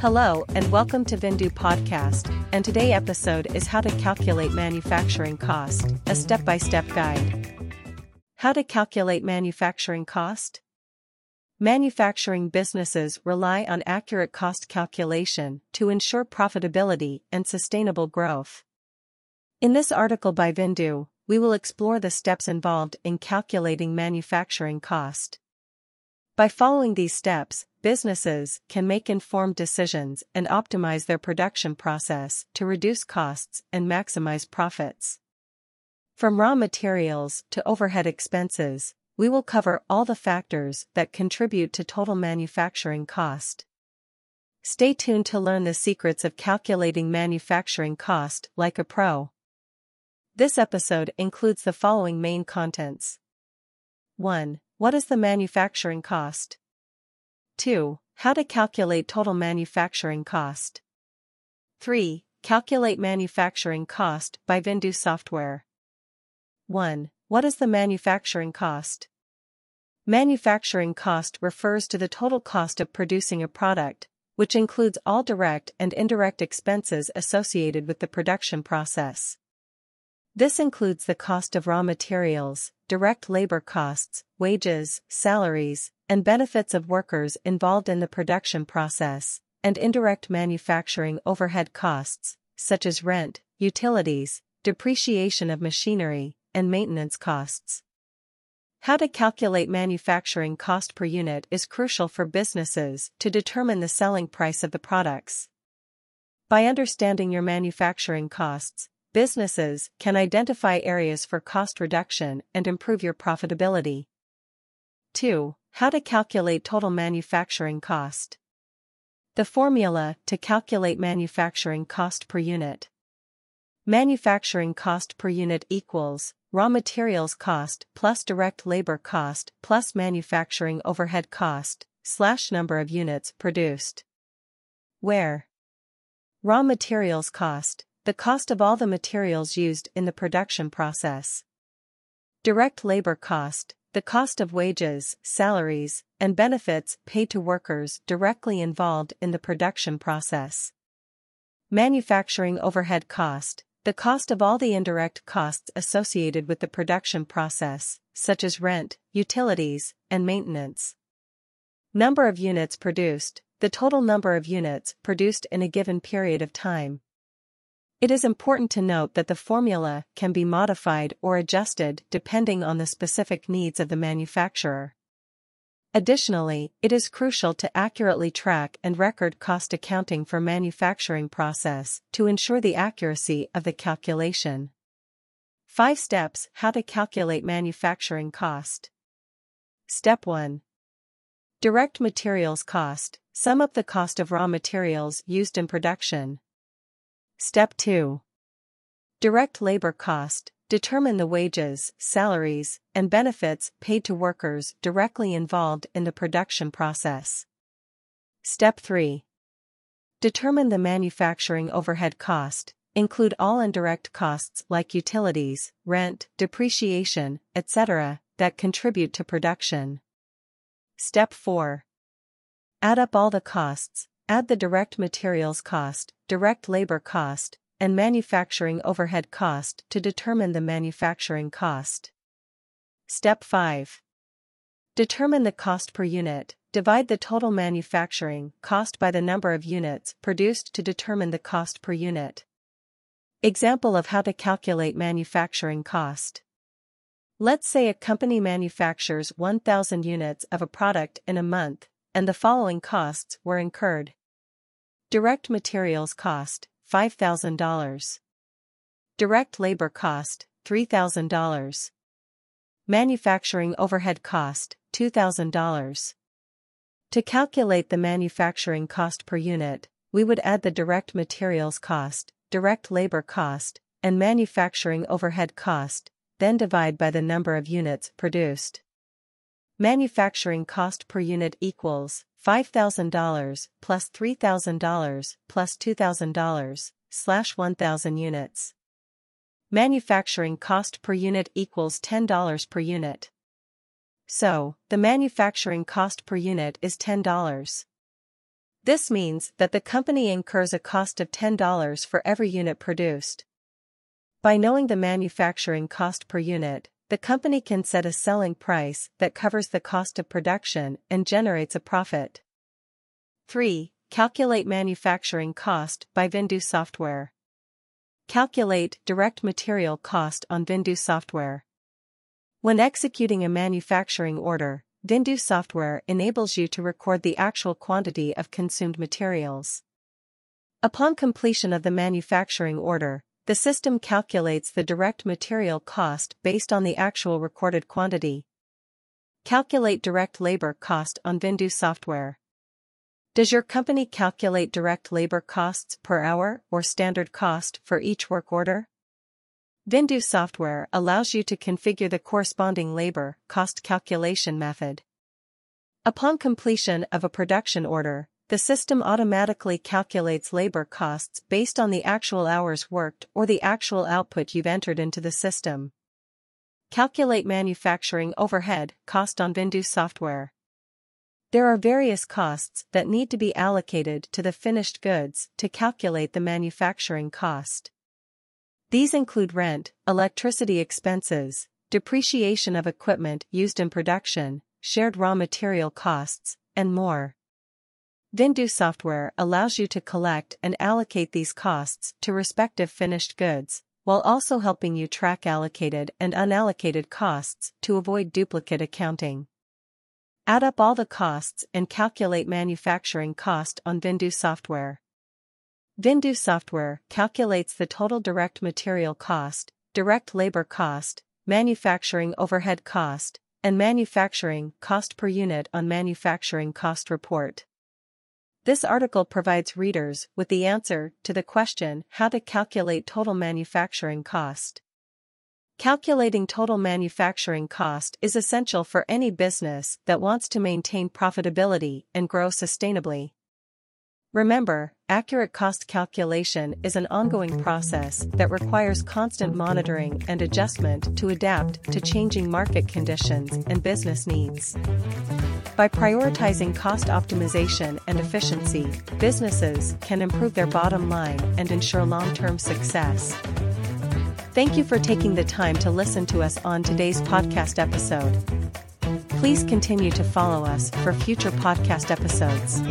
Hello and welcome to Viindoo Podcast, and today episode is how to calculate manufacturing cost, a step-by-step guide. How to calculate manufacturing cost? Manufacturing businesses rely on accurate cost calculation to ensure profitability and sustainable growth. In this article by Viindoo, we will explore the steps involved in calculating manufacturing cost. By following these steps, businesses can make informed decisions and optimize their production process to reduce costs and maximize profits. From raw materials to overhead expenses, we will cover all the factors that contribute to total manufacturing cost. Stay tuned to learn the secrets of calculating manufacturing cost like a pro. This episode includes the following main contents 1. What is the manufacturing cost? 2. How to calculate total manufacturing cost. 3. Calculate manufacturing cost by Viindoo software. 1. What is the manufacturing cost? Manufacturing cost refers to the total cost of producing a product, which includes all direct and indirect expenses associated with the production process. This includes the cost of raw materials, direct labor costs, wages, salaries, and benefits of workers involved in the production process, and indirect manufacturing overhead costs, such as rent, utilities, depreciation of machinery, and maintenance costs. How to calculate manufacturing cost per unit is crucial for businesses to determine the selling price of the products. By understanding your manufacturing costs, businesses can identify areas for cost reduction and improve your profitability. 2. How to calculate total manufacturing cost. The formula to calculate manufacturing cost per unit. Manufacturing cost per unit equals raw materials cost plus direct labor cost plus manufacturing overhead cost slash number of units produced. Where raw materials cost the cost of all the materials used in the production process. Direct labor cost, the cost of wages, salaries, and benefits paid to workers directly involved in the production process. Manufacturing overhead cost, the cost of all the indirect costs associated with the production process, such as rent, utilities, and maintenance. Number of units produced, the total number of units produced in a given period of time. It is important to note that the formula can be modified or adjusted depending on the specific needs of the manufacturer. Additionally, it is crucial to accurately track and record cost accounting for manufacturing process to ensure the accuracy of the calculation. 5 steps How to calculate manufacturing cost. Step 1. Direct materials cost. Sum up the cost of raw materials used in production. Step 2. Direct labor cost. Determine the wages, salaries, and benefits paid to workers directly involved in the production process. Step 3. Determine the manufacturing overhead cost. Include all indirect costs like utilities, rent, depreciation, etc., that contribute to production. Step 4. Add up all the costs, Add the direct materials cost, direct labor cost, and manufacturing overhead cost to determine the manufacturing cost. Step 5. Determine the cost per unit. Divide the total manufacturing cost by the number of units produced to determine the cost per unit. Example of how to calculate manufacturing cost. Let's say a company manufactures 1,000 units of a product in a month, and the following costs were incurred. Direct materials cost, $5,000. Direct labor cost, $3,000. Manufacturing overhead cost, $2,000. To calculate the manufacturing cost per unit, we would add the direct materials cost, direct labor cost, and manufacturing overhead cost, then divide by the number of units produced. Manufacturing cost per unit equals $5,000 plus $3,000 plus $2,000 slash 1,000 units. Manufacturing cost per unit equals $10 per unit. So, the manufacturing cost per unit is $10. This means that the company incurs a cost of $10 for every unit produced. By knowing the manufacturing cost per unit, the company can set a selling price that covers the cost of production and generates a profit. 3. Calculate manufacturing cost by Viindoo software. Calculate direct material cost on Viindoo software. When executing a manufacturing order, Viindoo software enables you to record the actual quantity of consumed materials. Upon completion of the manufacturing order, the system calculates the direct material cost based on the actual recorded quantity. Calculate direct labor cost on Viindoo software. Does your company calculate direct labor costs per hour or standard cost for each work order? Viindoo software allows you to configure the corresponding labor cost calculation method. Upon completion of a production order, the system automatically calculates labor costs based on the actual hours worked or the actual output you've entered into the system. Calculate manufacturing overhead cost on Viindoo software. There are various costs that need to be allocated to the finished goods to calculate the manufacturing cost. These include rent, electricity expenses, depreciation of equipment used in production, shared raw material costs, and more. Viindoo software allows you to collect and allocate these costs to respective finished goods, while also helping you track allocated and unallocated costs to avoid duplicate accounting. Add up all the costs and calculate manufacturing cost on Viindoo software. Viindoo software calculates the total direct material cost, direct labor cost, manufacturing overhead cost, and manufacturing cost per unit on manufacturing cost report. This article provides readers with the answer to the question how to calculate total manufacturing cost. Calculating total manufacturing cost is essential for any business that wants to maintain profitability and grow sustainably. Remember, accurate cost calculation is an ongoing process that requires constant monitoring and adjustment to adapt to changing market conditions and business needs. By prioritizing cost optimization and efficiency, businesses can improve their bottom line and ensure long term success. Thank you for taking the time to listen to us on today's podcast episode. Please continue to follow us for future podcast episodes.